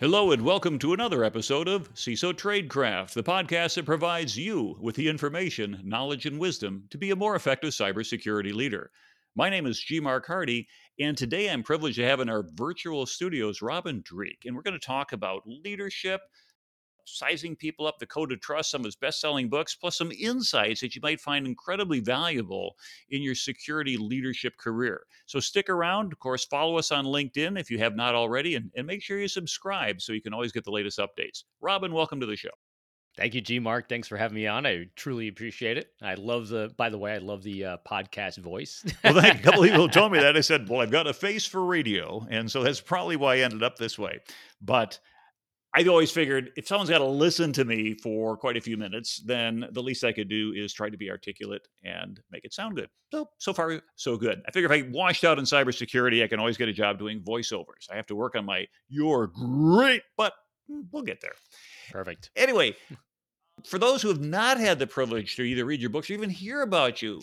Hello, and welcome to another episode of CISO Tradecraft, the podcast that provides you with the information, knowledge, and wisdom to be a more effective cybersecurity leader. My name is G. Mark Hardy, and today I'm privileged to have in our virtual studios Robin Dreeke, and we're going to talk about leadership, sizing people up, the code of trust, some of his best selling books, plus some insights that you might find incredibly valuable in your security leadership career. So stick around. Of course, follow us on LinkedIn if you have not already, and, and make sure you subscribe so you can always get the latest updates. Robin, welcome to the show. Thank you, G Mark. Thanks for having me on. I truly appreciate it. I love the, by the way, I love the uh, podcast voice. well, thank you. A couple of people told me that. I said, well, I've got a face for radio. And so that's probably why I ended up this way. But I always figured if someone's got to listen to me for quite a few minutes, then the least I could do is try to be articulate and make it sound good. So, so far, so good. I figure if I washed out in cybersecurity, I can always get a job doing voiceovers. I have to work on my you're great, but we'll get there. Perfect. Anyway, for those who have not had the privilege to either read your books or even hear about you,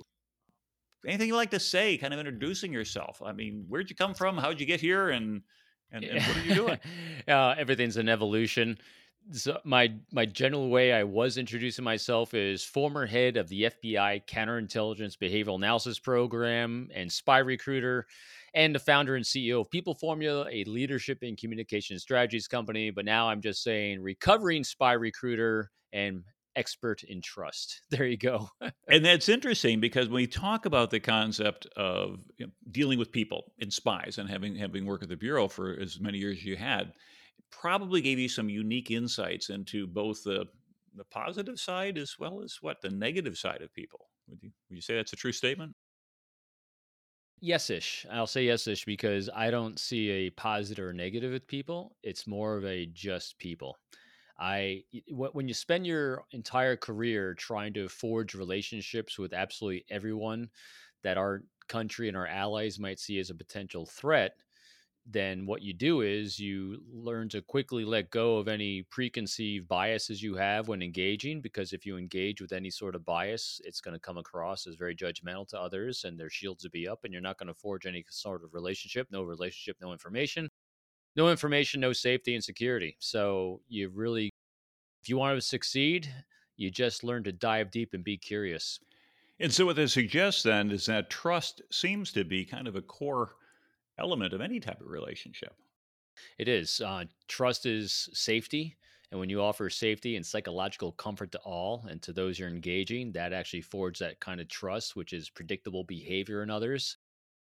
anything you like to say, kind of introducing yourself? I mean, where'd you come from? How'd you get here? And and, and what are you doing? uh, everything's an evolution. So my my general way I was introducing myself is former head of the FBI Counterintelligence Behavioral Analysis Program and spy recruiter, and the founder and CEO of People Formula, a leadership and communication strategies company. But now I'm just saying recovering spy recruiter and expert in trust. There you go. and that's interesting because when we talk about the concept of you know, dealing with people and spies and having having worked at the bureau for as many years as you had, probably gave you some unique insights into both the the positive side as well as what the negative side of people. Would you would you say that's a true statement? Yes-ish. I'll say yes-ish because I don't see a positive or negative with people. It's more of a just people. I when you spend your entire career trying to forge relationships with absolutely everyone that our country and our allies might see as a potential threat, then what you do is you learn to quickly let go of any preconceived biases you have when engaging because if you engage with any sort of bias it's going to come across as very judgmental to others and their shields will be up and you're not going to forge any sort of relationship no relationship no information no information, no safety and security. So you really, if you want to succeed, you just learn to dive deep and be curious. And so, what this suggests then is that trust seems to be kind of a core element of any type of relationship. It is. Uh, trust is safety. And when you offer safety and psychological comfort to all and to those you're engaging, that actually forges that kind of trust, which is predictable behavior in others.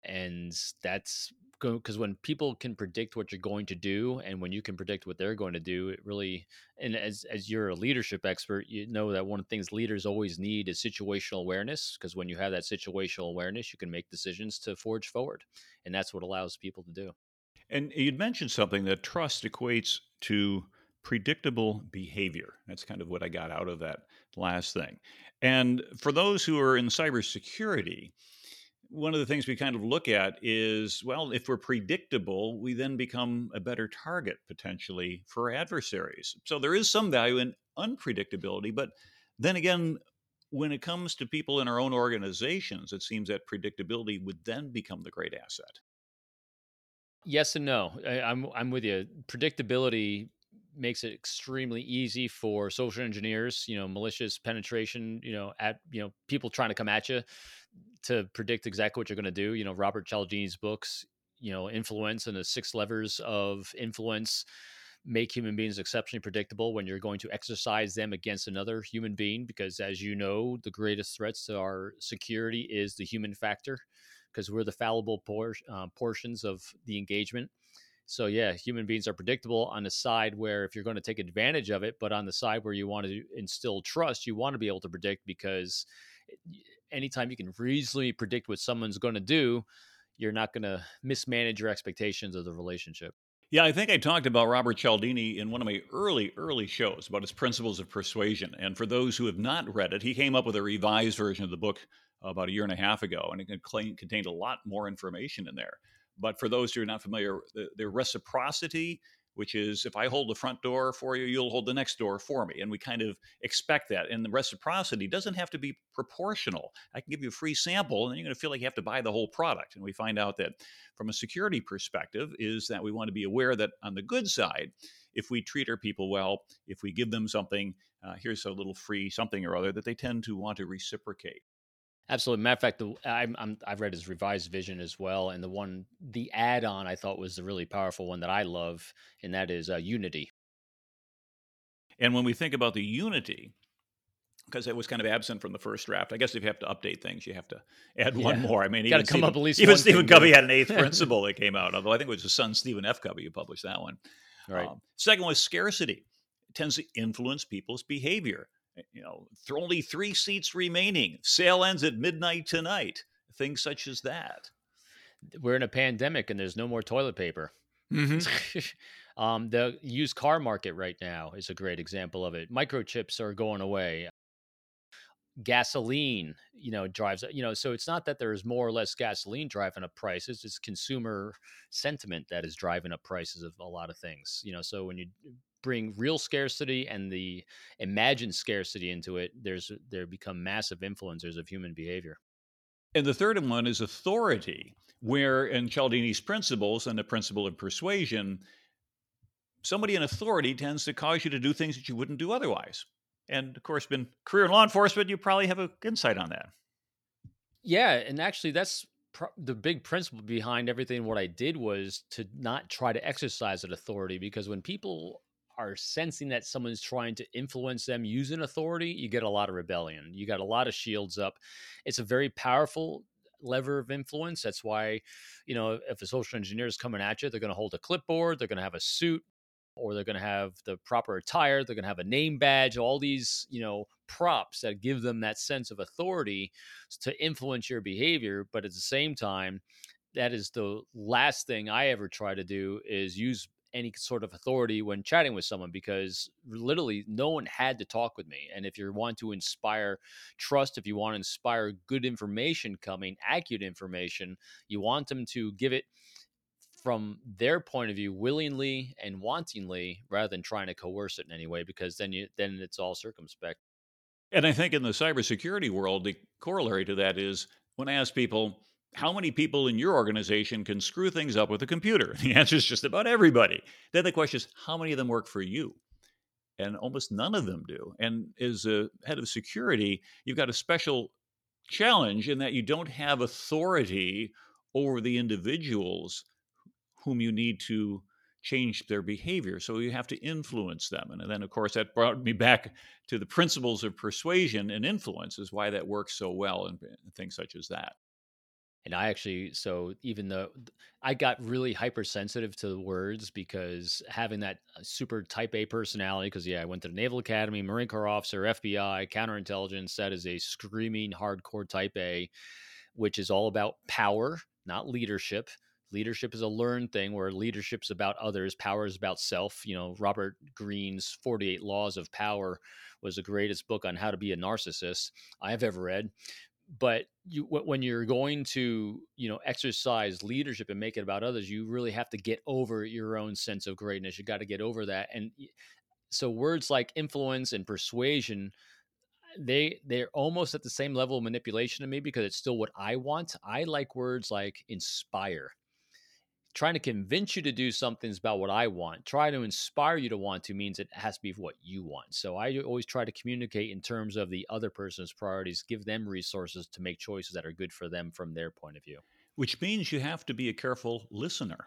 And that's because when people can predict what you're going to do and when you can predict what they're going to do it really and as as you're a leadership expert you know that one of the things leaders always need is situational awareness because when you have that situational awareness you can make decisions to forge forward and that's what allows people to do. And you'd mentioned something that trust equates to predictable behavior. That's kind of what i got out of that last thing. And for those who are in cybersecurity one of the things we kind of look at is well, if we're predictable, we then become a better target potentially for adversaries. So there is some value in unpredictability, but then again, when it comes to people in our own organizations, it seems that predictability would then become the great asset. Yes and no. I, I'm I'm with you. Predictability makes it extremely easy for social engineers, you know, malicious penetration, you know, at you know, people trying to come at you to predict exactly what you're going to do. You know, Robert Cialdini's books, you know, influence and the six levers of influence make human beings exceptionally predictable when you're going to exercise them against another human being because as you know the greatest threats to our security is the human factor because we're the fallible por- uh, portions of the engagement so yeah human beings are predictable on the side where if you're going to take advantage of it but on the side where you want to instill trust you want to be able to predict because anytime you can reasonably predict what someone's going to do, you're not going to mismanage your expectations of the relationship. Yeah, I think I talked about Robert Cialdini in one of my early, early shows about his principles of persuasion. And for those who have not read it, he came up with a revised version of the book about a year and a half ago, and it contained a lot more information in there. But for those who are not familiar, the, the reciprocity which is if I hold the front door for you, you'll hold the next door for me. And we kind of expect that. And the reciprocity doesn't have to be proportional. I can give you a free sample, and then you're going to feel like you have to buy the whole product. And we find out that from a security perspective, is that we want to be aware that on the good side, if we treat our people well, if we give them something, uh, here's a little free something or other, that they tend to want to reciprocate. Absolutely. Matter of fact, the, I'm, I'm, I've read his revised vision as well, and the one, the add-on, I thought was the really powerful one that I love, and that is uh, unity. And when we think about the unity, because it was kind of absent from the first draft. I guess if you have to update things, you have to add yeah. one more. I mean, come Stephen, up at least. Even Stephen Covey had an eighth principle that came out. Although I think it was his son Stephen F. Covey who published that one. Right. Um, second was scarcity. It tends to influence people's behavior. Eh, you know, only three seats remaining. Sale ends at midnight tonight. Things such as that. We're in a pandemic and there's no more toilet paper. Mm-hmm. um, the used car market right now is a great example of it. Microchips are going away gasoline you know drives you know so it's not that there's more or less gasoline driving up prices it's consumer sentiment that is driving up prices of a lot of things you know so when you bring real scarcity and the imagined scarcity into it there's there become massive influencers of human behavior. And the third one is authority where in cialdini's principles and the principle of persuasion somebody in authority tends to cause you to do things that you wouldn't do otherwise. And of course been career in law enforcement you probably have a insight on that. Yeah and actually that's the big principle behind everything what i did was to not try to exercise that authority because when people are sensing that someone's trying to influence them using authority you get a lot of rebellion you got a lot of shields up. It's a very powerful lever of influence that's why you know if a social engineer is coming at you they're going to hold a clipboard they're going to have a suit or they're going to have the proper attire they're going to have a name badge all these you know props that give them that sense of authority to influence your behavior but at the same time that is the last thing i ever try to do is use any sort of authority when chatting with someone because literally no one had to talk with me. And if you want to inspire trust if you want to inspire good information coming accurate information you want them to give it from their point of view willingly and wantingly rather than trying to coerce it in any way because then you then it's all circumspect. And i think in the cybersecurity world the corollary to that is when i ask people how many people in your organization can screw things up with a computer the answer is just about everybody then the question is how many of them work for you and almost none of them do and as a head of security you've got a special challenge in that you don't have authority over the individuals whom you need to change their behavior. So you have to influence them. And then, of course, that brought me back to the principles of persuasion and influence, is why that works so well and things such as that. And I actually, so even though I got really hypersensitive to the words because having that uh, super type A personality, because yeah, I went to the Naval Academy, Marine Corps officer, FBI, counterintelligence, that is a screaming hardcore type A, which is all about power, not leadership. Leadership is a learned thing where leadership's about others power is about self you know robert greene's 48 laws of power was the greatest book on how to be a narcissist i've ever read but you when you're going to you know exercise leadership and make it about others you really have to get over your own sense of greatness you got to get over that and so words like influence and persuasion they they're almost at the same level of manipulation to me because it's still what I want. I like words like inspire trying to convince you to do something is about what I want. Try to inspire you to want to means it has to be what you want. So I always try to communicate in terms of the other person's priorities, give them resources to make choices that are good for them from their point of view. Which means you have to be a careful listener.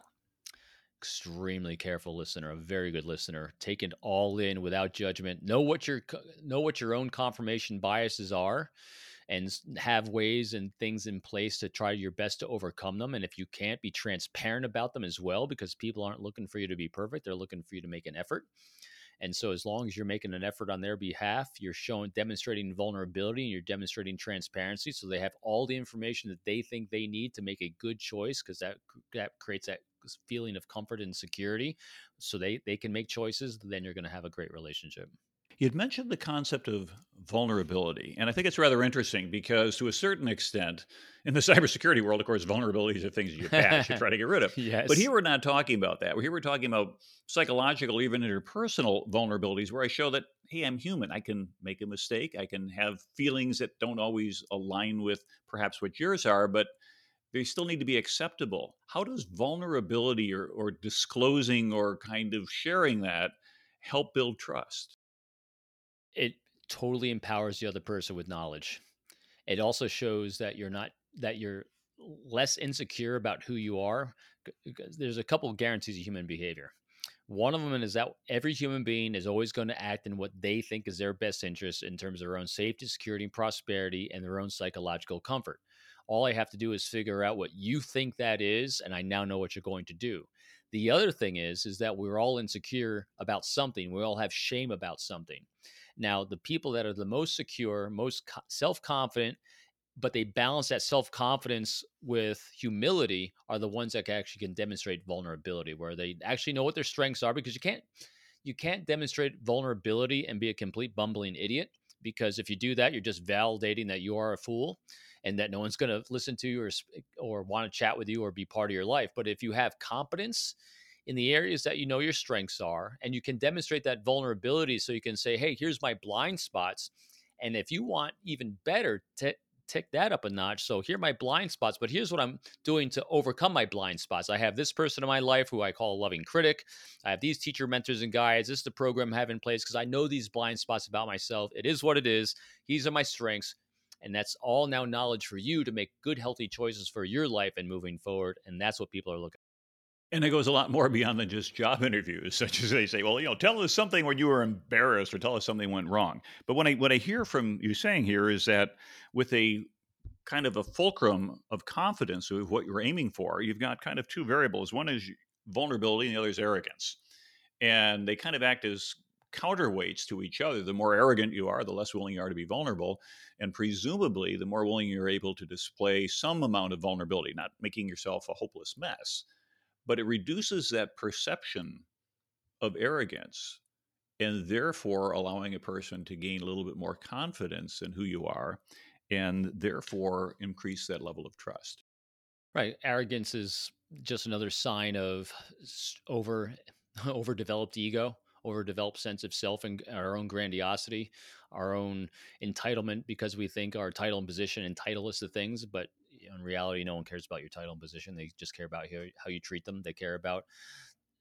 Extremely careful listener, a very good listener. Take it all in without judgment. Know what your know what your own confirmation biases are and have ways and things in place to try your best to overcome them. And if you can't, be transparent about them as well, because people aren't looking for you to be perfect. They're looking for you to make an effort. And so, as long as you're making an effort on their behalf, you're showing, demonstrating vulnerability and you're demonstrating transparency. So they have all the information that they think they need to make a good choice because that, that creates that feeling of comfort and security. So they, they can make choices. Then you're going to have a great relationship. You'd mentioned the concept of vulnerability, and I think it's rather interesting because, to a certain extent, in the cybersecurity world, of course, vulnerabilities are things you patch, you try to get rid of. yes. But here we're not talking about that. Here we're talking about psychological, even interpersonal vulnerabilities, where I show that, hey, I'm human. I can make a mistake. I can have feelings that don't always align with perhaps what yours are, but they still need to be acceptable. How does vulnerability or, or disclosing or kind of sharing that help build trust? It totally empowers the other person with knowledge. It also shows that you're not that you're less insecure about who you are. There's a couple of guarantees of human behavior. One of them is that every human being is always going to act in what they think is their best interest in terms of their own safety, security, and prosperity, and their own psychological comfort. All I have to do is figure out what you think that is, and I now know what you're going to do. The other thing is, is that we're all insecure about something. We all have shame about something. Now, the people that are the most secure, most self confident, but they balance that self confidence with humility are the ones that actually can demonstrate vulnerability, where they actually know what their strengths are. Because you can't you can't demonstrate vulnerability and be a complete bumbling idiot. Because if you do that, you're just validating that you are a fool and that no one's going to listen to you or or want to chat with you or be part of your life. But if you have competence in the areas that you know your strengths are, and you can demonstrate that vulnerability, so you can say, "Hey, here's my blind spots." And if you want even better, to tick that up a notch. So here are my blind spots, but here's what I'm doing to overcome my blind spots. I have this person in my life who I call a loving critic. I have these teacher mentors and guides. This is the program I have in place because I know these blind spots about myself. It is what it is. These are my strengths. And that's all now knowledge for you to make good, healthy choices for your life and moving forward. And that's what people are looking and it goes a lot more beyond than just job interviews, such as they say, well, you know, tell us something when you were embarrassed or tell us something went wrong. But what I what I hear from you saying here is that with a kind of a fulcrum of confidence of what you're aiming for, you've got kind of two variables. One is vulnerability and the other is arrogance. And they kind of act as counterweights to each other. The more arrogant you are, the less willing you are to be vulnerable. And presumably, the more willing you're able to display some amount of vulnerability, not making yourself a hopeless mess but it reduces that perception of arrogance and therefore allowing a person to gain a little bit more confidence in who you are and therefore increase that level of trust. Right. Arrogance is just another sign of over overdeveloped ego, overdeveloped sense of self and our own grandiosity, our own entitlement because we think our title and position entitle us to things, but in reality, no one cares about your title and position. They just care about how, you treat them. They care about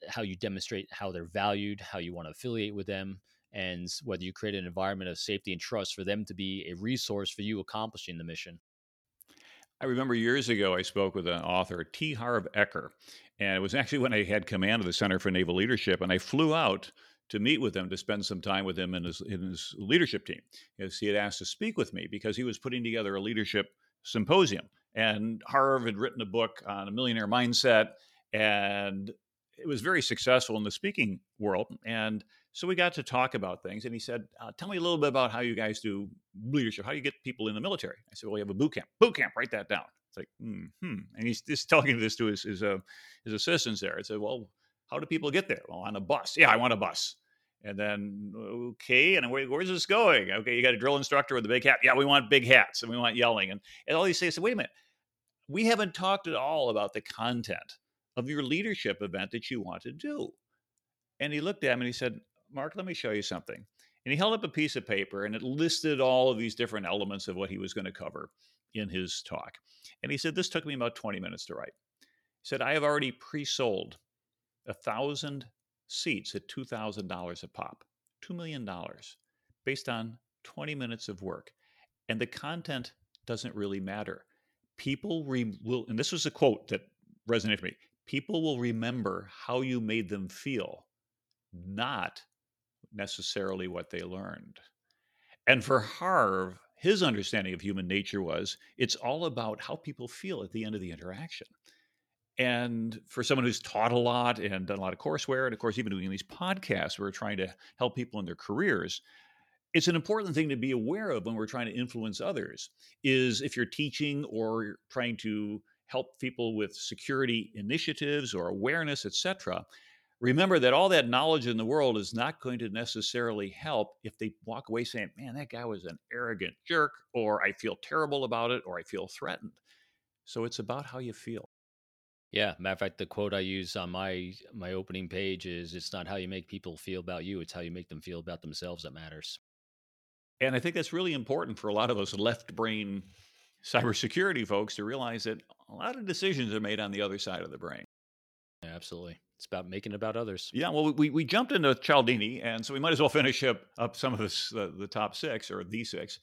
how you demonstrate how they're valued, how you want to affiliate with them, and whether you create an environment of safety and trust for them to be a resource for you accomplishing the mission. I remember years ago I spoke with an author, T. Harv Eker, and it was actually when I had command of the Center for Naval Leadership, and I flew out to meet with him to spend some time with him and his, his leadership team. As he had asked to speak with me because he was putting together a leadership symposium and Harv had written a book on a millionaire mindset, and it was very successful in the speaking world. And so we got to talk about things, and he said, uh, "Tell me a little bit about how you guys do leadership. How do you get people in the military?" I said, "Well, we have a boot camp. Boot camp. Write that down." It's like, hmm. And he's just talking this to his his, uh, his assistants there. I said, "Well, how do people get there? Well, on a bus. Yeah, I want a bus." And then, okay, and where, where's this going? Okay, you got a drill instructor with a big hat. Yeah, we want big hats and we want yelling. And, and all these things. So, wait a minute. We haven't talked at all about the content of your leadership event that you want to do. And he looked at me and he said, Mark, let me show you something. And he held up a piece of paper and it listed all of these different elements of what he was going to cover in his talk. And he said, This took me about 20 minutes to write. He said, I have already pre sold a thousand seats at $2,000 a pop, $2 million, based on 20 minutes of work. And the content doesn't really matter. People re- will, and this was a quote that resonated with me people will remember how you made them feel, not necessarily what they learned. And for Harv, his understanding of human nature was it's all about how people feel at the end of the interaction. And for someone who's taught a lot and done a lot of courseware, and of course, even doing these podcasts, we're trying to help people in their careers. It's an important thing to be aware of when we're trying to influence others. Is if you're teaching or trying to help people with security initiatives or awareness, etc. Remember that all that knowledge in the world is not going to necessarily help if they walk away saying, "Man, that guy was an arrogant jerk," or "I feel terrible about it," or "I feel threatened." So it's about how you feel. Yeah, matter of fact, the quote I use on my my opening page is "It's not how you make people feel about you; it's how you make them feel about themselves that matters." And I think that's really important for a lot of those left brain cybersecurity folks to realize that a lot of decisions are made on the other side of the brain. Yeah, absolutely. It's about making it about others. Yeah, well, we, we jumped into Cialdini, and so we might as well finish up, up some of this, uh, the top six or the six.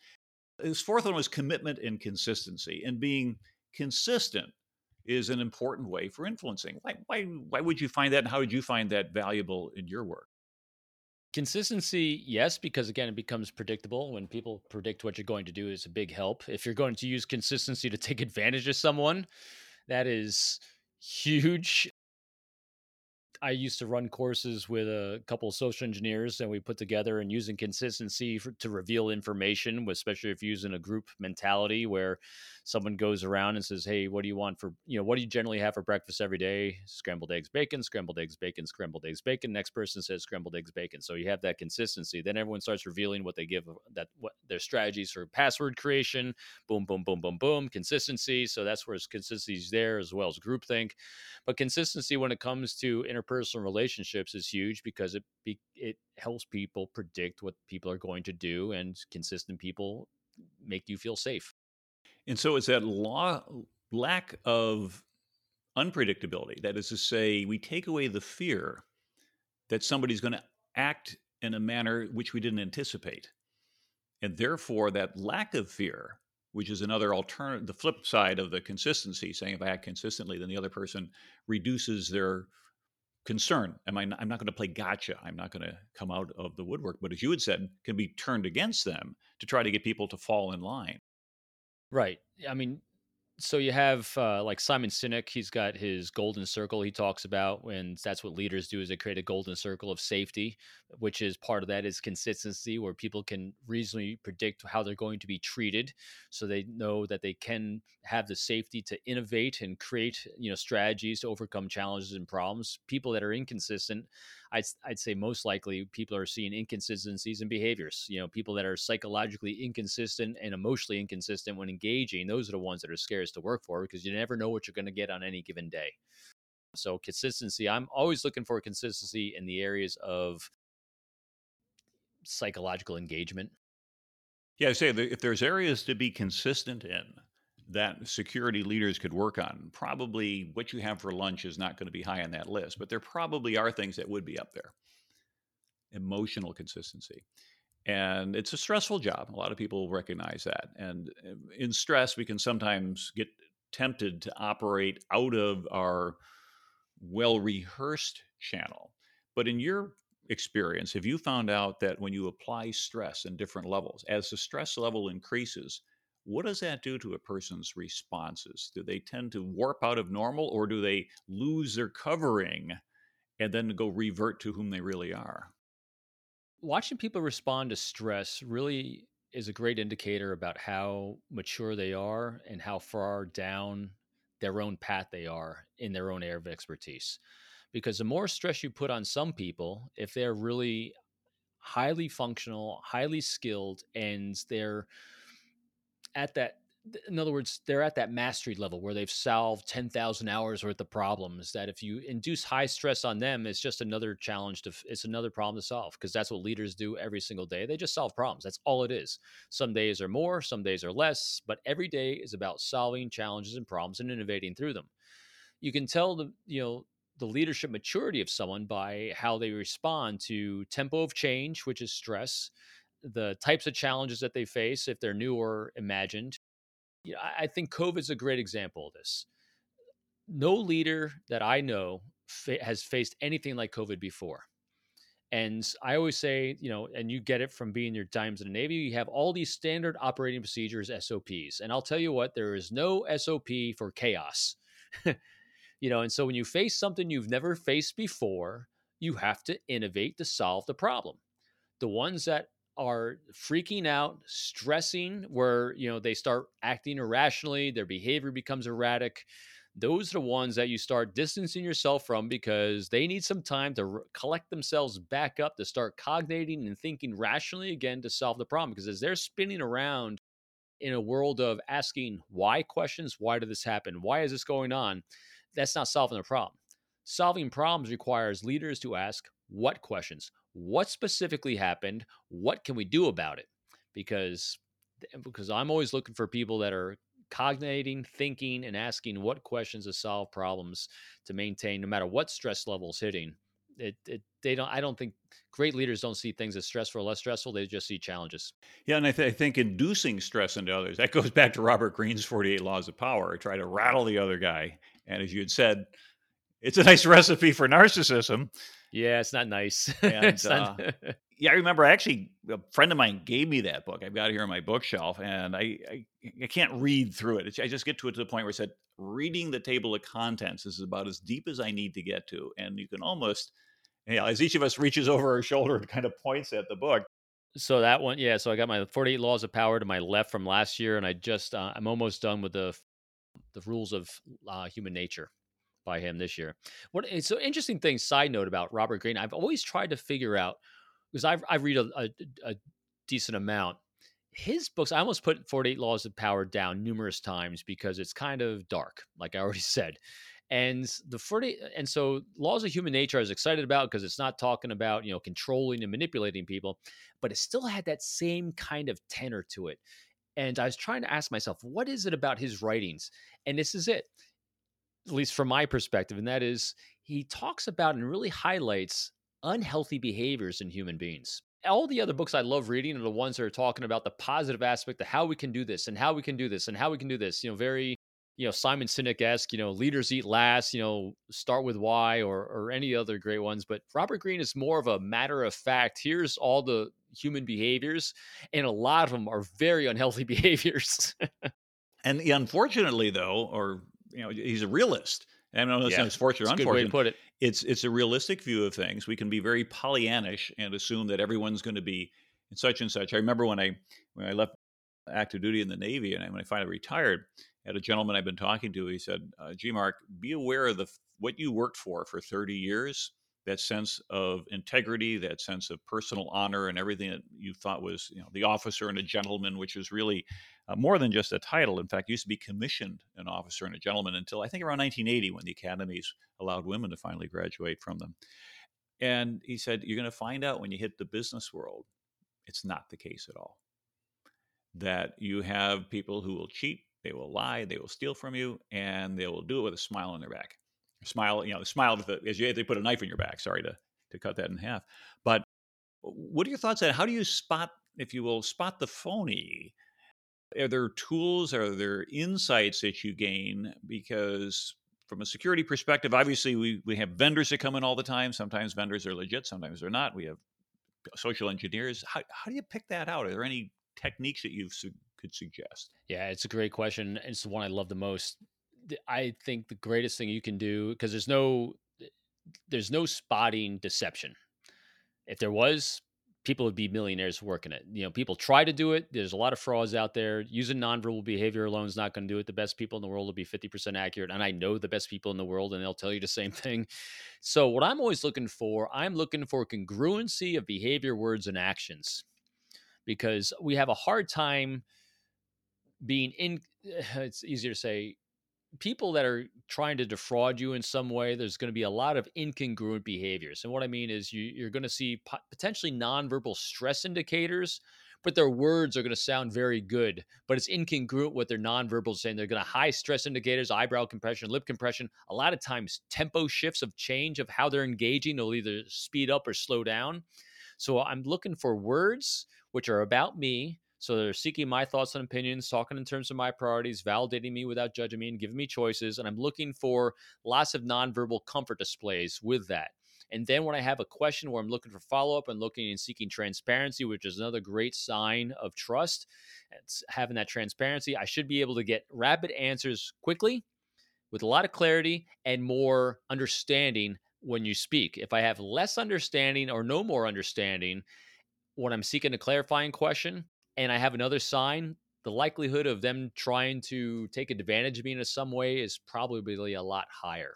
His fourth one was commitment and consistency, and being consistent is an important way for influencing. Why, why, why would you find that, and how did you find that valuable in your work? Consistency, yes, because again, it becomes predictable. When people predict what you're going to do, is a big help. If you're going to use consistency to take advantage of someone, that is huge. I used to run courses with a couple of social engineers, and we put together and using consistency for, to reveal information, especially if you're using a group mentality where someone goes around and says, "Hey, what do you want for you know what do you generally have for breakfast every day? Scrambled eggs, bacon, scrambled eggs, bacon, scrambled eggs, bacon." Next person says scrambled eggs, bacon. So you have that consistency. Then everyone starts revealing what they give that what their strategies for password creation. Boom, boom, boom, boom, boom. Consistency. So that's where consistency is there as well as groupthink. But consistency when it comes to interpersonal relationships is huge because it it helps people predict what people are going to do, and consistent people make you feel safe. And so it's that law, lack of unpredictability. That is to say, we take away the fear that somebody's going to act in a manner which we didn't anticipate. And therefore, that lack of fear, which is another alternative, the flip side of the consistency, saying if I act consistently, then the other person reduces their concern. Am I not, I'm not going to play gotcha. I'm not going to come out of the woodwork. But as you had said, can be turned against them to try to get people to fall in line. Right. I mean, so you have uh, like Simon Sinek. He's got his golden circle. He talks about and that's what leaders do is they create a golden circle of safety, which is part of that is consistency, where people can reasonably predict how they're going to be treated, so they know that they can have the safety to innovate and create you know strategies to overcome challenges and problems. People that are inconsistent I'd, I'd say most likely people are seeing inconsistencies in behaviors. You know, people that are psychologically inconsistent and emotionally inconsistent when engaging, those are the ones that are to work for because you never know what you're going to get on any given day. So, consistency, I'm always looking for consistency in the areas of psychological engagement. Yeah, I say if there's areas to be consistent in, that security leaders could work on. Probably what you have for lunch is not going to be high on that list, but there probably are things that would be up there. Emotional consistency. And it's a stressful job. A lot of people recognize that. And uh, in stress, we can sometimes get tempted to operate out of our well rehearsed channel. But in your experience, have you found out that when you apply stress in different levels, as the stress level increases, what does that do to a person's responses? Do they tend to warp out of normal or do they lose their covering and then go revert to whom they really are? Watching people respond to stress really is a great indicator about how mature they are and how far down their own path they are in their own area of expertise. Because the more stress you put on some people, if they're really highly functional, highly skilled, and they're at that in other words, they're at that mastery level where they've solved 10,000 hours worth of problems that if you induce high stress on them, it's just another challenge to, it's another problem to solve because that's what leaders do every single day. They just solve problems. That's all it is. Some days are more, some days are less, but every day is about solving challenges and problems and innovating through them. You can tell the, you know, the leadership maturity of someone by how they respond to tempo of change, which is stress, the types of challenges that they face if they're new or imagined. You know, I think COVID is a great example of this. No leader that I know fa- has faced anything like COVID before. And I always say, you know, and you get it from being your times in the Navy, you have all these standard operating procedures, SOPs. And I'll tell you what, there is no SOP for chaos. you know, and so when you face something you've never faced before, you have to innovate to solve the problem. The ones that are freaking out, stressing, where you know they start acting irrationally, their behavior becomes erratic. Those are the ones that you start distancing yourself from because they need some time to re- collect themselves back up to start cognating and thinking rationally again to solve the problem. Because as they're spinning around in a world of asking why questions, why did this happen? Why is this going on? That's not solving the problem. Solving problems requires leaders to ask what questions? What specifically happened what can we do about it because because i'm always looking for people that are cognating, thinking, and asking what questions to solve problems to maintain, no matter what stress level is hitting. It, it they don't. I don't think great leaders don't see things as stressful or less stressful. They just see challenges. Yeah, and I, th- I think inducing stress into others that goes back to Robert Greene's Forty Eight Laws of Power. Try to rattle the other guy, and as you had said, it's a nice recipe for narcissism. Yeah, it's not nice. And, uh, yeah, I remember I actually a friend of mine gave me that book. I've got it here on my bookshelf, and I, I, I can't read through it. It's, I just get to it to the point where I said, reading the table of contents is about as deep as I need to get to, and you can almost, yeah, as each of us reaches over our shoulder and kind of points at the book. So that one, yeah. So I got my 48 Laws of Power to my left from last year, and I just uh, I'm almost done with the the rules of uh, human nature by him this year. What it's so interesting thing. Side note about Robert Greene, I've always tried to figure out because I've I read a, a, a decent amount. His books, I almost put 48 Laws of Power down numerous times because it's kind of dark, like I already said. And the 40 eh, and so laws of human nature I was excited about because it's not talking about, you know, controlling and manipulating people, but it still had that same kind of tenor to it. And I was trying to ask myself, what is it about his writings? And this is it at least from my perspective, and that is he talks about and really highlights unhealthy behaviors in human beings. All the other books I love reading are the ones that are talking about the positive aspect of how we can do this and how we can do this and how we can do this. You know, very, you know, Simon Sinek esque, you know, leaders eat last, you know, start with why or, or any other great ones. But Robert Greene is more of a matter of fact. Here's all the human behaviors, and a lot of them are very unhealthy behaviors. and unfortunately, though, or you know he's a realist. I don't know if yeah, fortunate or unfortunate. put it. It's it's a realistic view of things. We can be very Pollyannish and assume that everyone's going to be such and such. I remember when I when I left active duty in the Navy and when I finally retired, I had a gentleman I've been talking to. He said, uh, "G. Mark, be aware of the what you worked for for 30 years. That sense of integrity, that sense of personal honor, and everything that you thought was, you know, the officer and a gentleman, which is really uh, more than just a title. In fact, used to be commissioned an officer and a gentleman until I think around 1980 when the academies allowed women to finally graduate from them. And he said, You're going to find out when you hit the business world, it's not the case at all. That you have people who will cheat, they will lie, they will steal from you, and they will do it with a smile on their back. Smile, you know, the smile as you, they put a knife in your back. Sorry to, to cut that in half. But what are your thoughts on how do you spot, if you will, spot the phony? Are there tools? Are there insights that you gain? Because from a security perspective, obviously we, we have vendors that come in all the time. Sometimes vendors are legit, sometimes they're not. We have social engineers. How, how do you pick that out? Are there any techniques that you su- could suggest? Yeah, it's a great question. It's the one I love the most. I think the greatest thing you can do because there's no eh, there's no spotting deception. If there was, people would be millionaires working it. You know, people try to do it. There's a lot of frauds out there. Using nonverbal behavior alone is not going to do it. The best people in the world will be 50% accurate. And I know the best people in the world, and they'll tell you the same thing. So, what I'm always looking for, I'm looking for congruency of behavior, words, and actions because we have a hard time being in, it's easier to say, people that are trying to defraud you in some way, there's going to be a lot of incongruent behaviors. And what I mean is you, are going to see potentially nonverbal stress indicators, but their words are going to sound very good, but it's incongruent what their nonverbal saying. They're going to high stress indicators, eyebrow compression, lip compression. A lot of times, tempo shifts of change of how they're engaging. They'll either speed up or slow down. So I'm looking for words which are about me so they're seeking my thoughts and opinions, talking in terms of my priorities, validating me without judging me, and giving me choices. And I'm looking for lots of nonverbal comfort displays with that. And then when I have a question where I'm looking for follow up and looking and seeking transparency, which is another great sign of trust, it's having that transparency, I should be able to get rapid answers quickly with a lot of clarity and more understanding when you speak. If I have less understanding or no more understanding when I'm seeking a clarifying question, and I have another sign, the likelihood of them trying to take advantage of me in some way is probably a lot higher.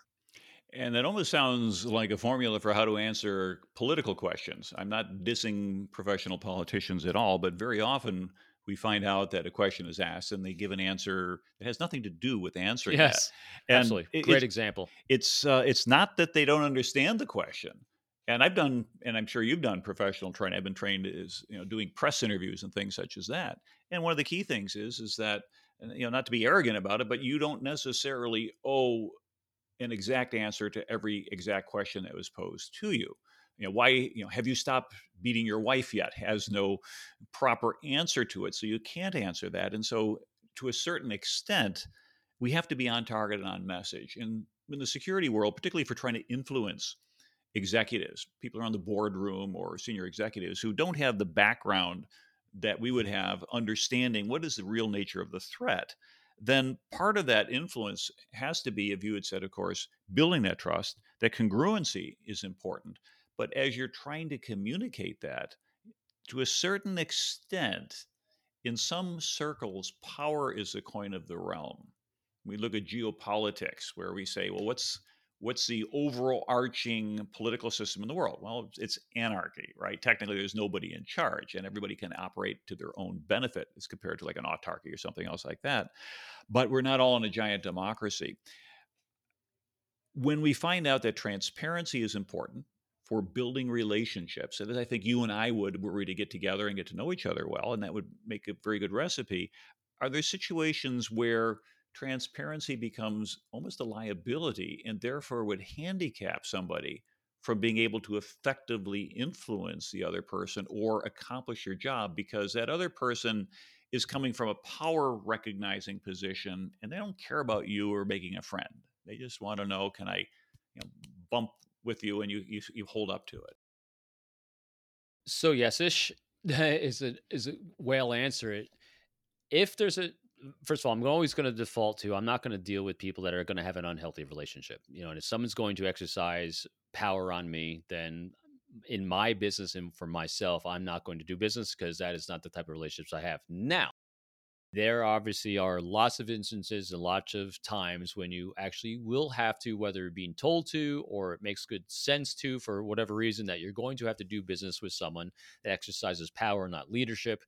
And that almost sounds like a formula for how to answer political questions. I'm not dissing professional politicians at all, but very often we find out that a question is asked and they give an answer that has nothing to do with answering yes, that. absolutely. Great example. It's uh, it's not that they don't understand the question and I've done, and I'm sure you've done professional training. I've been trained as you know doing press interviews and things such as that. And one of the key things is is that you know, not to be arrogant about it, but you don't necessarily owe an exact answer to every exact question that was posed to you. You know, why, you know, have you stopped beating your wife yet? Has no proper answer to it. So you can't answer that. And so, to a certain extent, we have to be on target and on message. And in the security world, particularly for trying to influence executives, people around the boardroom or senior executives who don't have the background that we would have understanding what is the real nature of the threat, then part of that influence has to be, if you had said, of course, building that trust, that congruency is important. But as you're trying to communicate that, to a certain extent, in some circles, power is the coin of the realm. We look at geopolitics, where we say, well, what's what's the overarching political system in the world? Well, it's anarchy, right? Technically, there's nobody in charge, and everybody can operate to their own benefit as compared to like an autarky or something else like that. But we're not all in a giant democracy. When we find out that transparency is important for building relationships, and I think you and I would, were we to get together and get to know each other well, and that would make a very good recipe. Are there situations where transparency becomes almost a liability and therefore would handicap somebody from being able to effectively influence the other person or accomplish your job because that other person is coming from a power recognizing position and they don't care about you or making a friend. They just want to know can I you know, bump with you and you, you you hold up to it. So yes, ish is a is a well answer it. If there's a first of all, I'm always going to default to I'm not going to deal with people that are going to have an unhealthy relationship. You know, and if someone's going to exercise power on me, then in my business and for myself, I'm not going to do business because that is not the type of relationships I have. Now, there obviously are lots of instances and lots of times when you actually will have to, whether being told to or it makes good sense to, for whatever reason, that you're going to have to do business with someone that exercises power, not leadership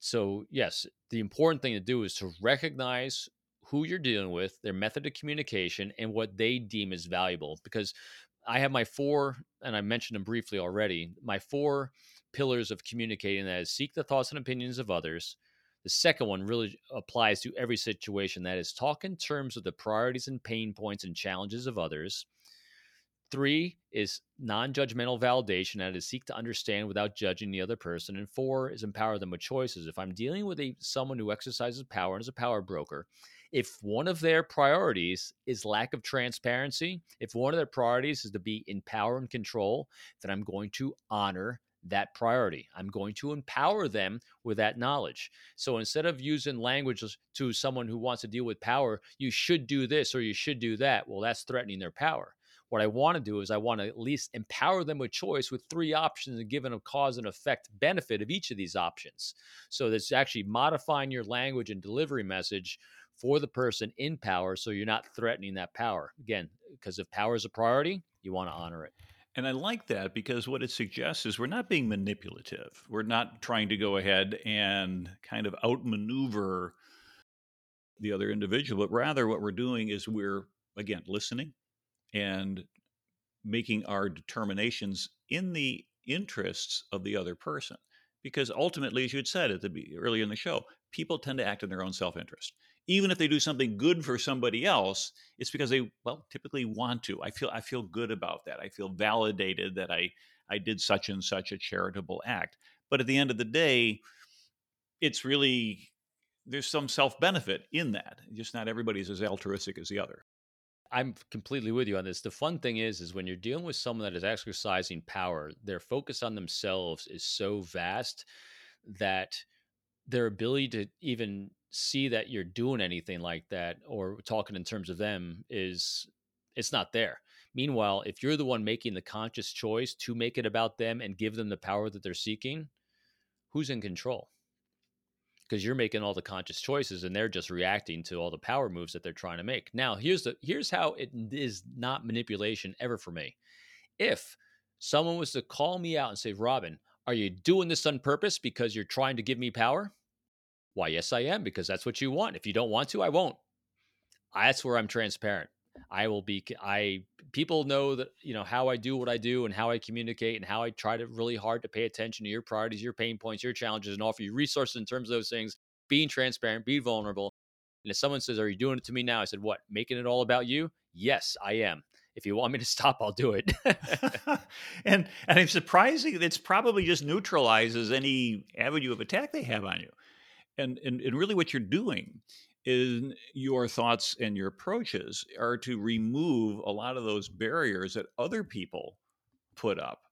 so yes the important thing to do is to recognize who you're dealing with their method of communication and what they deem as valuable because i have my four and i mentioned them briefly already my four pillars of communicating that is seek the thoughts and opinions of others. The second one really applies to every situation that is talk in terms of the priorities and pain points and challenges of others Three is non judgmental validation, that is seek to understand without judging the other person. And four is empower them with choices. If I'm dealing with a someone who exercises power and is a power broker, if one of their priorities is lack of transparency, if one of their priorities is to be in power and control, then I'm going to honor that priority. I'm going to empower them with that knowledge. So instead of using language to someone who wants to deal with power, you should do this or you should do that. Well, that's threatening their power. What I want to do is I want to at least empower them with choice with three options and give them a cause and effect benefit of each of these options. So that's actually modifying your language and delivery message for the person in power so you're not threatening that power. Again, because if power is a priority, you want to honor it. And I like that because what it suggests is we're not being manipulative. We're not trying to go ahead and kind of outmaneuver the other individual, but rather what we're doing is we're, again, listening, and making our determinations in the interests of the other person. Because ultimately, as you had said at the earlier in the show, people tend to act in their own self-interest. Even if they do something good for somebody else, it's because they well typically want to. I feel I feel good about that. I feel validated that I I did such and such a charitable act. But at the end of the day, it's really there's some self-benefit in that. Just not everybody's as altruistic as the other. I'm completely with you on this. The fun thing is, is when you're dealing with someone that is exercising power, their focus on themselves is so vast that their ability to even see that you're doing anything like that or talking in terms of them is it's not there. Meanwhile, if you're the one making the conscious choice to make it about them and give them the power that they're seeking, who's in control? Because you're making all the conscious choices and they're just reacting to all the power moves that they're trying to make. Now, here's the here's how it is not manipulation ever for me. If someone was to call me out and say, "Robin, are you doing this on purpose because you're trying to give me power?" Why, yes, I am because that's what you want. If you don't want to, I won't. That's where I'm transparent. I will be I people know that you know how I do what I do and how I communicate and how I try to really hard to pay attention to your priorities, your pain points, your challenges and offer you resources in terms of those things, being transparent, be vulnerable. And if someone says, Are you doing it to me now? I said, What? Making it all about you? Yes, I am. If you want me to stop, I'll do it. and and it's surprising. It's probably just neutralizes any avenue of attack they have on you. And and, and really what you're doing in your thoughts and your approaches are to remove a lot of those barriers that other people put up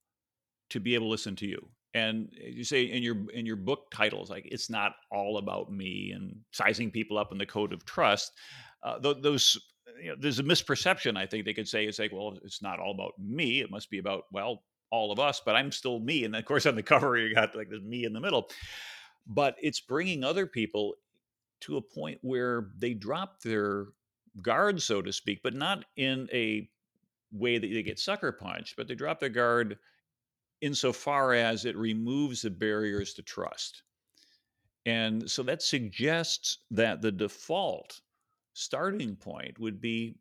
to be able to listen to you. And you say in your in your book titles like it's not all about me and sizing people up in the code of trust uh, th- those you know, there's a misperception i think they could say it's like well it's not all about me it must be about well all of us but i'm still me. And of course on the cover you got like the me in the middle. But it's bringing other people to a point where they drop their guard so to speak but not in a way that they get sucker punched but they drop their guard insofar as it removes the barriers to trust. And so that suggests that the default starting point would be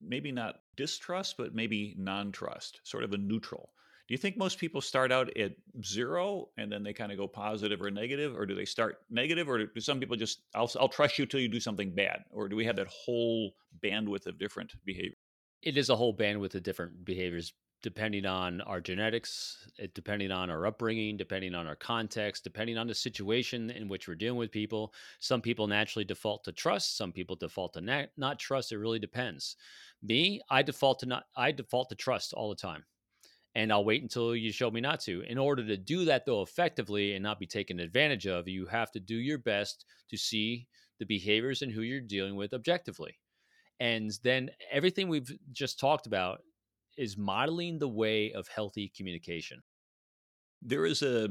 maybe not distrust, but maybe non trust, sort of a neutral. Do you think most people start out at zero and then they kind of go positive or negative, or do they start negative, or do some people just I'll, I'll trust you till you do something bad, or do we have that whole bandwidth of different behavior? It is a whole bandwidth of different behaviors depending on our genetics, eh, depending on our upbringing, depending on our context, depending on the situation in which we're dealing with people. Some people naturally default to trust, some people default to not, not trust. It really depends. Me, I default to not I default to trust all the time. And I'll wait until you show me not to. In order to do that though effectively and not be taken advantage of, you have to do your best to see the behaviors and who you're dealing with objectively. And then everything we've just talked about is modeling the way of healthy communication. There is a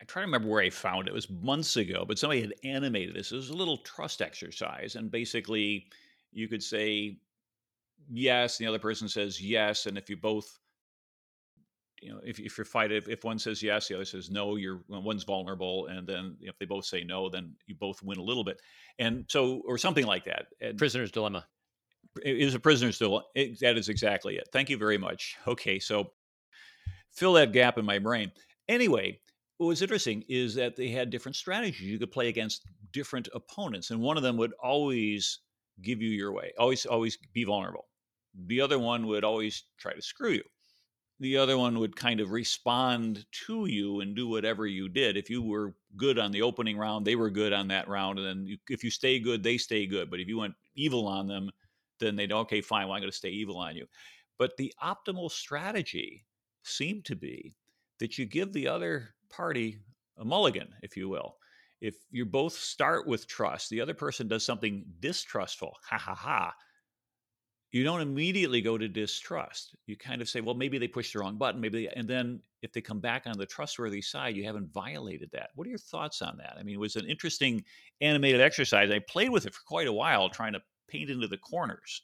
I try to remember where I found it. It was months ago, but somebody had animated this. It was a little trust exercise, and basically, you could say yes, and the other person says yes, and if you both, you know, if if you're fighting, if, if one says yes, the other says no, you're one's vulnerable, and then if they both say no, then you both win a little bit, and so or something like that. And, Prisoner's dilemma is a prisoner's still? It, that is exactly it. Thank you very much. Okay, so fill that gap in my brain. Anyway, what was interesting is that they had different strategies. You could play against different opponents, and one of them would always give you your way, always, always be vulnerable. The other one would always try to screw you. The other one would kind of respond to you and do whatever you did. If you were good on the opening round, they were good on that round. And then you, if you stay good, they stay good. But if you went evil on them, then they'd okay, fine, well, I'm going to stay evil on you. But the optimal strategy seemed to be that you give the other party a mulligan, if you will. If you both start with trust, the other person does something distrustful, ha ha ha, you don't immediately go to distrust. You kind of say, well, maybe they pushed the wrong button, maybe, they, and then if they come back on the trustworthy side, you haven't violated that. What are your thoughts on that? I mean, it was an interesting animated exercise. I played with it for quite a while, trying to paint into the corners.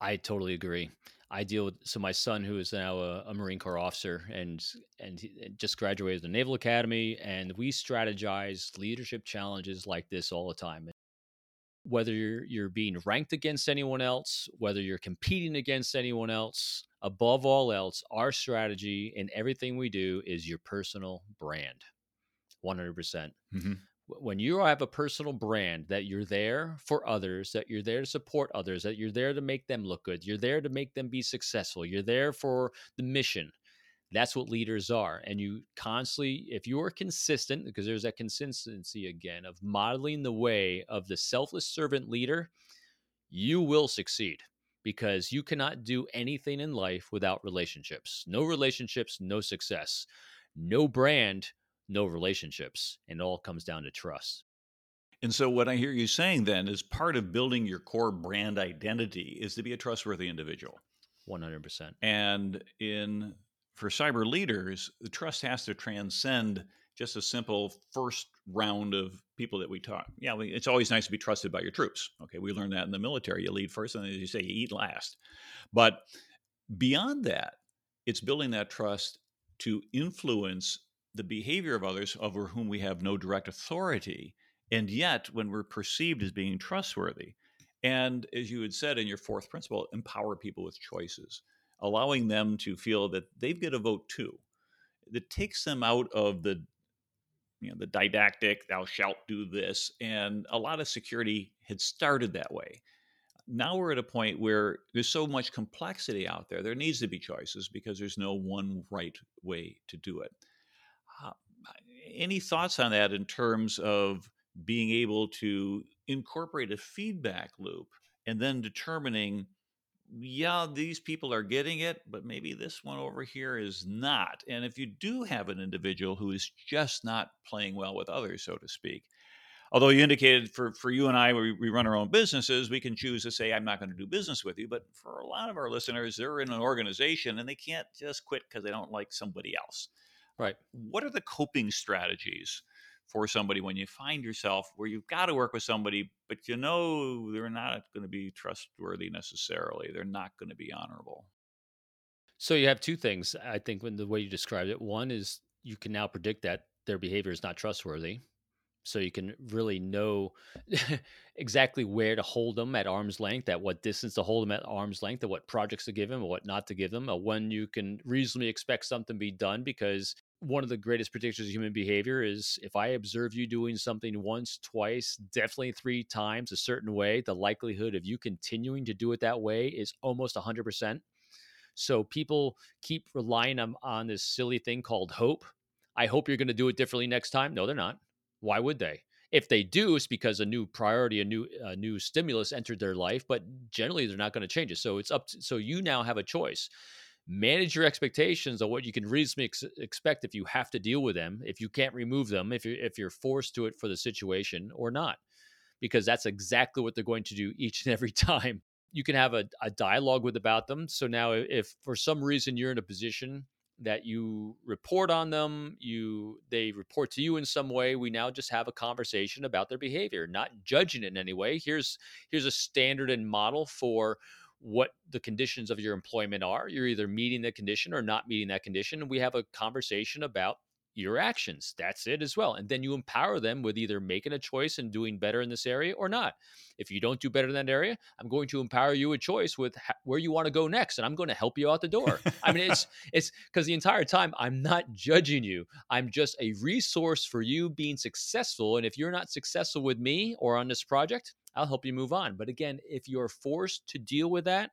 I totally agree. I deal with so my son, who is now a, a Marine Corps officer and and just graduated the Naval Academy, and we strategize leadership challenges like this all the time. Whether you're, you're being ranked against anyone else, whether you're competing against anyone else, above all else, our strategy in everything we do is your personal brand, one hundred percent. Mm-hmm when you have a personal brand that you're there for others, that you're there to support others, that you're there to make them look good, you're there to make them be successful, you're there for the mission. That's what leaders are. And you constantly, if you are consistent, because there's that consistency again of modeling the way of the selfless servant leader, you will succeed because you cannot do anything in life without relationships. No relationships, no success. No brand, no relationships. And it all comes down to trust. And so, what I hear you saying then is part of building your core brand identity is to be a trustworthy individual. 100%. And in for cyber leaders, the trust has to transcend just a simple first round of people that we talk. Yeah, it's always nice to be trusted by your troops. Okay, we learned that in the military. You lead first, and as you say, you eat last. But beyond that, it's building that trust to influence the behavior of others over whom we have no direct authority, and yet when we're perceived as being trustworthy. And as you had said in your fourth principle, empower people with choices, allowing them to feel that they've got a vote too. That takes them out of the you know the didactic thou shalt do this and a lot of security had started that way now we're at a point where there's so much complexity out there there needs to be choices because there's no one right way to do it uh, any thoughts on that in terms of being able to incorporate a feedback loop and then determining yeah, these people are getting it, but maybe this one over here is not. And if you do have an individual who is just not playing well with others, so to speak, although you indicated for, for you and I, we, we run our own businesses, we can choose to say, I'm not going to do business with you. But for a lot of our listeners, they're in an organization and they can't just quit because they don't like somebody else. Right. What are the coping strategies for somebody when you find yourself where you've got to work with somebody, but you know they're not going to be trustworthy necessarily. They're not going to be honorable. So you have two things, I think, when the way you described it. One is you can now predict that their behavior is not trustworthy. So you can really know exactly where to hold them at arm's length, at what distance to hold them at arm's length, at what projects to give them, or what not to give them, or when you can reasonably expect something to be done because one of the greatest predictors of human behavior is if I observe you doing something once, twice, definitely three times a certain way, the likelihood of you continuing to do it that way is almost 100%. So people keep relying on, on this silly thing called hope. I hope you're going to do it differently next time. No, they're not. Why would they? If they do, it's because a new priority, a new a new stimulus entered their life. But generally, they're not going to change it. So it's up. To, so you now have a choice manage your expectations of what you can reasonably ex- expect if you have to deal with them, if you can't remove them, if you're if you're forced to it for the situation or not, because that's exactly what they're going to do each and every time. You can have a, a dialogue with about them. So now, if for some reason you're in a position that you report on them, you they report to you in some way, we now just have a conversation about their behavior, not judging it in any way. Here's here's a standard and model for what the conditions of your employment are. You're either meeting the condition or not meeting that condition. We have a conversation about your actions. That's it as well. And then you empower them with either making a choice and doing better in this area or not. If you don't do better in that area, I'm going to empower you a choice with ha- where you want to go next and I'm going to help you out the door. I mean it's it's cuz the entire time I'm not judging you. I'm just a resource for you being successful and if you're not successful with me or on this project, I'll help you move on. But again, if you're forced to deal with that,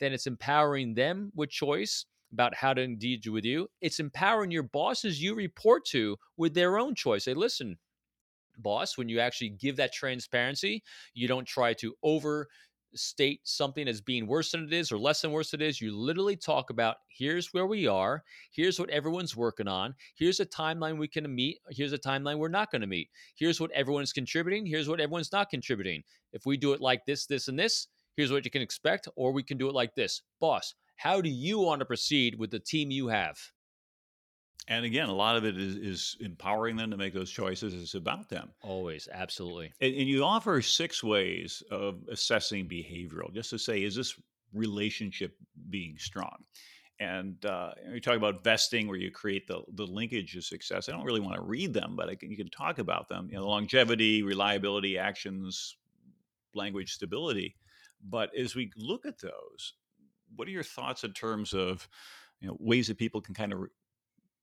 then it's empowering them with choice about how to engage with you. It's empowering your bosses you report to with their own choice. Say, listen, boss, when you actually give that transparency, you don't try to overstate something as being worse than it is or less than worse than it is. You literally talk about here's where we are, here's what everyone's working on, here's a timeline we can meet, here's a timeline we're not going to meet, here's what everyone's contributing, here's what everyone's not contributing. If we do it like this, this, and this, here's what you can expect, or we can do it like this. Boss, how do you want to proceed with the team you have? And again, a lot of it is, is empowering them to make those choices. It's about them. Always, absolutely. And, and you offer six ways of assessing behavioral, just to say, is this relationship being strong? And uh, you talk about vesting, where you create the, the linkage of success. I don't really want to read them, but can, you can talk about them. You know, longevity, reliability, actions, language stability. But as we look at those, what are your thoughts in terms of you know ways that people can kind of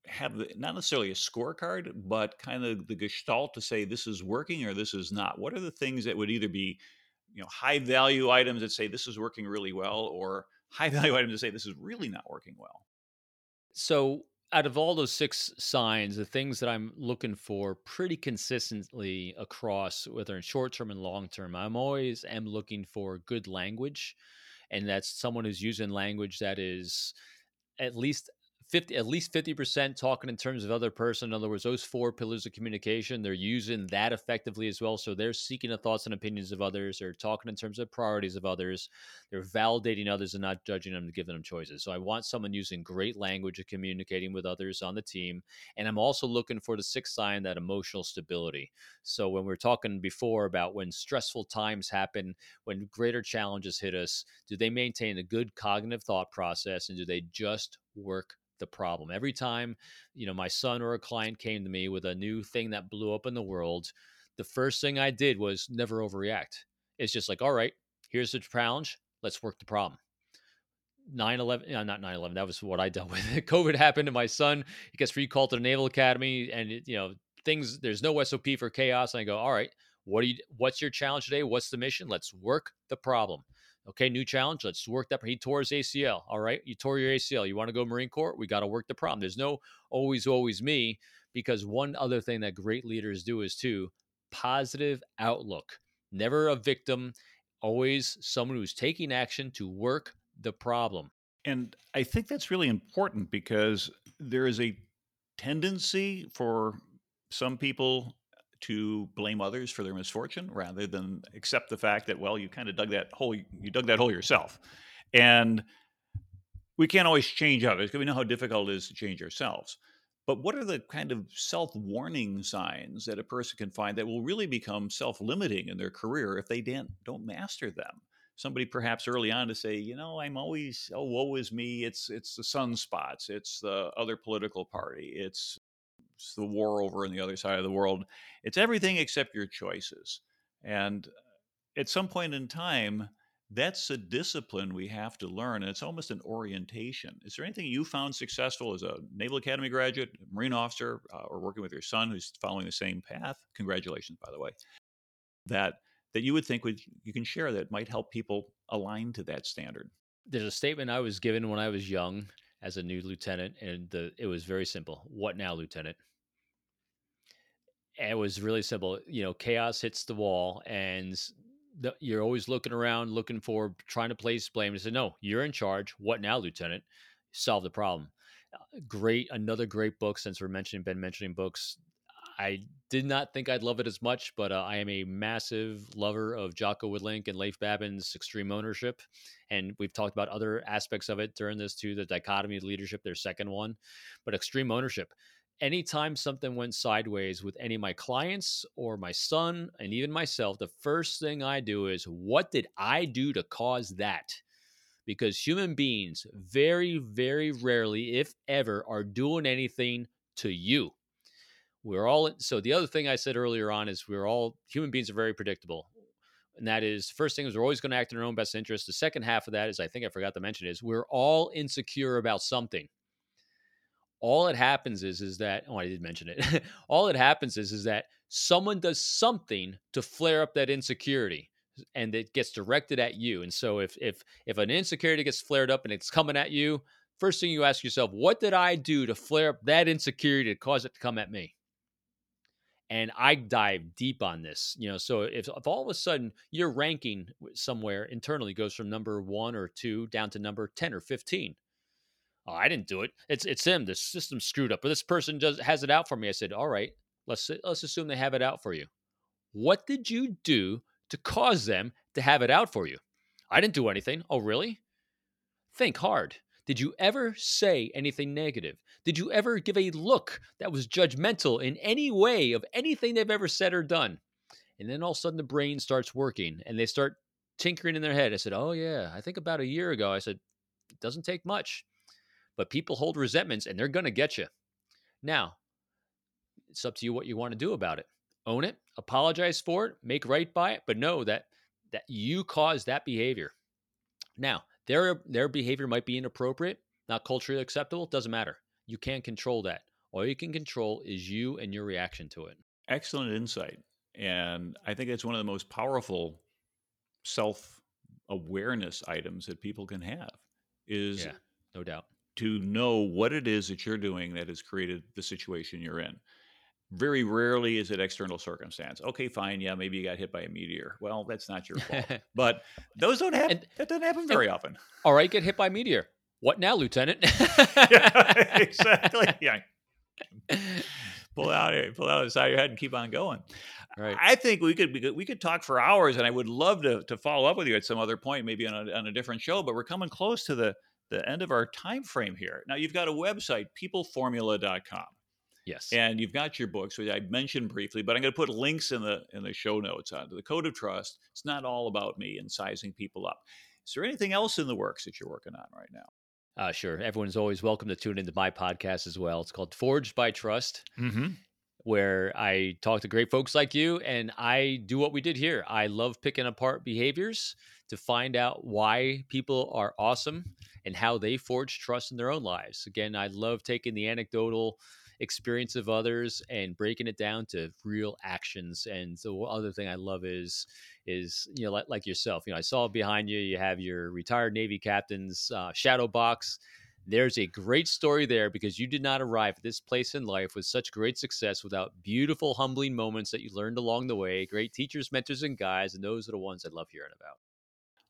have the, not necessarily a scorecard, but kind of the gestalt to say this is working or this is not. What are the things that would either be, you know, high value items that say this is working really well, or high value items that say this is really not working well? So, out of all those six signs, the things that I'm looking for pretty consistently across, whether in short term and long term, I'm always am looking for good language, and that's someone who's using language that is at least 50 at least 50% talking in terms of other person. In other words those four pillars of communication they're using that effectively as well. So they're seeking the thoughts and opinions of others. They're talking in terms of priorities of others. They're validating others and not judging them and giving them choices. So i want someone using great language of communicating with others on the team. And i'm also looking for the sixth sign that emotional stability. So when we are talking before about when stressful times happen when greater challenges hit us do they maintain a good cognitive thought process? And do they just work the problem. Every time, you know, my son or a client came to me with a new thing that blew up in the world, the first thing I did was never overreact. It's just like, all right, here's the challenge. Let's work the problem. 9 11, uh, not 9 11, that was what I dealt with. COVID happened to my son. He gets recalled to the Naval Academy and, it, you know, things there's no SOP for chaos. And I go, all right, what do you what's your challenge today? What's the mission? Let's work the problem. Okay, new challenge. Let's work that. He tore his ACL. All right, you tore your ACL. You want to go Marine Corps? We got to work the problem. There's no always, always me, because one other thing that great leaders do is too positive outlook. Never a victim, always someone who's taking action to work the problem. And I think that's really important because there is a tendency for some people to blame others for their misfortune rather than accept the fact that well you kind of dug that hole you dug that hole yourself. And we can't always change others because we know how difficult it is to change ourselves. But what are the kind of self-warning signs that a person can find that will really become self-limiting in their career if they don't don't master them? Somebody perhaps early on to say you know i'm always oh woe is me it's it's the sunspots it's the other political party it's it's the war over on the other side of the world. It's everything except your choices. And at some point in time, that's a discipline we have to learn. And it's almost an orientation. Is there anything you found successful as a Naval Academy graduate, Marine officer, uh, or working with your son who's following the same path? Congratulations, by the way. That that you would think would you can share that might help people align to that standard. There's a statement I was given when I was young as a new lieutenant, and the it was very simple. What now, lieutenant? And it was really simple. You know, chaos hits the wall, and the, you're always looking around, looking for trying to place blame. And said, "No, you're in charge. What now, lieutenant? Solve the problem." Uh, great, another great book. Since we're mentioning been mentioning books, I did not think I'd love it as much, but uh, I am a massive lover of Jocko Willink and Leif Babin's Extreme Ownership, and we've talked about other aspects of it during this too. The dichotomy of leadership, their second one, but Extreme Ownership. Anytime something went sideways with any of my clients or my son and even myself, the first thing I do is what did I do to cause that? Because human beings very, very rarely, if ever, are doing anything to you we're all so the other thing i said earlier on is we're all human beings are very predictable and that is first thing is we're always going to act in our own best interest. The second half of that is i think i forgot to mention is we're all insecure about something. All it happens is is that oh i did mention it. All it happens is is that someone does something to flare up that insecurity and it gets directed at you and so if if if an insecurity gets flared up and it's coming at you first thing you ask yourself what did i do to flare up that insecurity to cause it to come at me and I dive deep on this. You know, so if, if all of a sudden your ranking somewhere internally goes from number one or two down to number 10 or 15, oh, I didn't do it. It's it's him. The system screwed up, but this person does has it out for me. I said, all right, let's let's assume they have it out for you. What did you do to cause them to have it out for you? I didn't do anything. Oh, really? Think hard. Did you ever say anything negative? Did you ever give a look that was judgmental in any way of anything they've ever said or done? And then all of a sudden the brain starts working and they start tinkering in their head. I said, Oh, yeah, I think about a year ago, I said, It doesn't take much. But people hold resentments and they're going to get you. Now, it's up to you what you want to do about it. Own it, apologize for it, make right by it, but know that that you caused that behavior. Now, their their behavior might be inappropriate, not culturally acceptable, doesn't matter. You can't control that. All you can control is you and your reaction to it. Excellent insight. And I think it's one of the most powerful self awareness items that people can have is yeah, no doubt to know what it is that you're doing that has created the situation you're in very rarely is it external circumstance. Okay, fine. Yeah, maybe you got hit by a meteor. Well, that's not your fault. but those don't happen. that doesn't happen very and, often. All right, get hit by a meteor. What now, Lieutenant? yeah, exactly. Yeah. pull out, pull out the side of your head and keep on going. Right. I think we could, we could we could talk for hours, and I would love to to follow up with you at some other point, maybe on a, on a different show. But we're coming close to the the end of our time frame here. Now you've got a website, peopleformula.com. Yes. And you've got your books, which I mentioned briefly, but I'm going to put links in the in the show notes on the Code of Trust. It's not all about me and sizing people up. Is there anything else in the works that you're working on right now? Uh, sure. Everyone's always welcome to tune into my podcast as well. It's called Forged by Trust, mm-hmm. where I talk to great folks like you, and I do what we did here. I love picking apart behaviors to find out why people are awesome and how they forge trust in their own lives. Again, I love taking the anecdotal experience of others and breaking it down to real actions. And the other thing I love is is you know like, like yourself. You know, I saw behind you you have your retired Navy captain's uh, shadow box there's a great story there because you did not arrive at this place in life with such great success without beautiful, humbling moments that you learned along the way, great teachers, mentors, and guides. And those are the ones I love hearing about.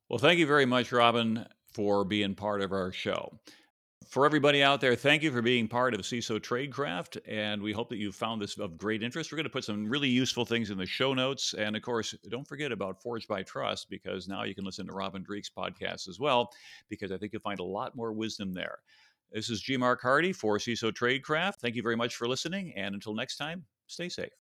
Well, thank you very much, Robin, for being part of our show. For everybody out there, thank you for being part of CISO Tradecraft, and we hope that you found this of great interest. We're going to put some really useful things in the show notes, and of course, don't forget about Forged by Trust because now you can listen to Robin Dreeke's podcast as well, because I think you'll find a lot more wisdom there. This is G. Mark Hardy for CISO Tradecraft. Thank you very much for listening, and until next time, stay safe.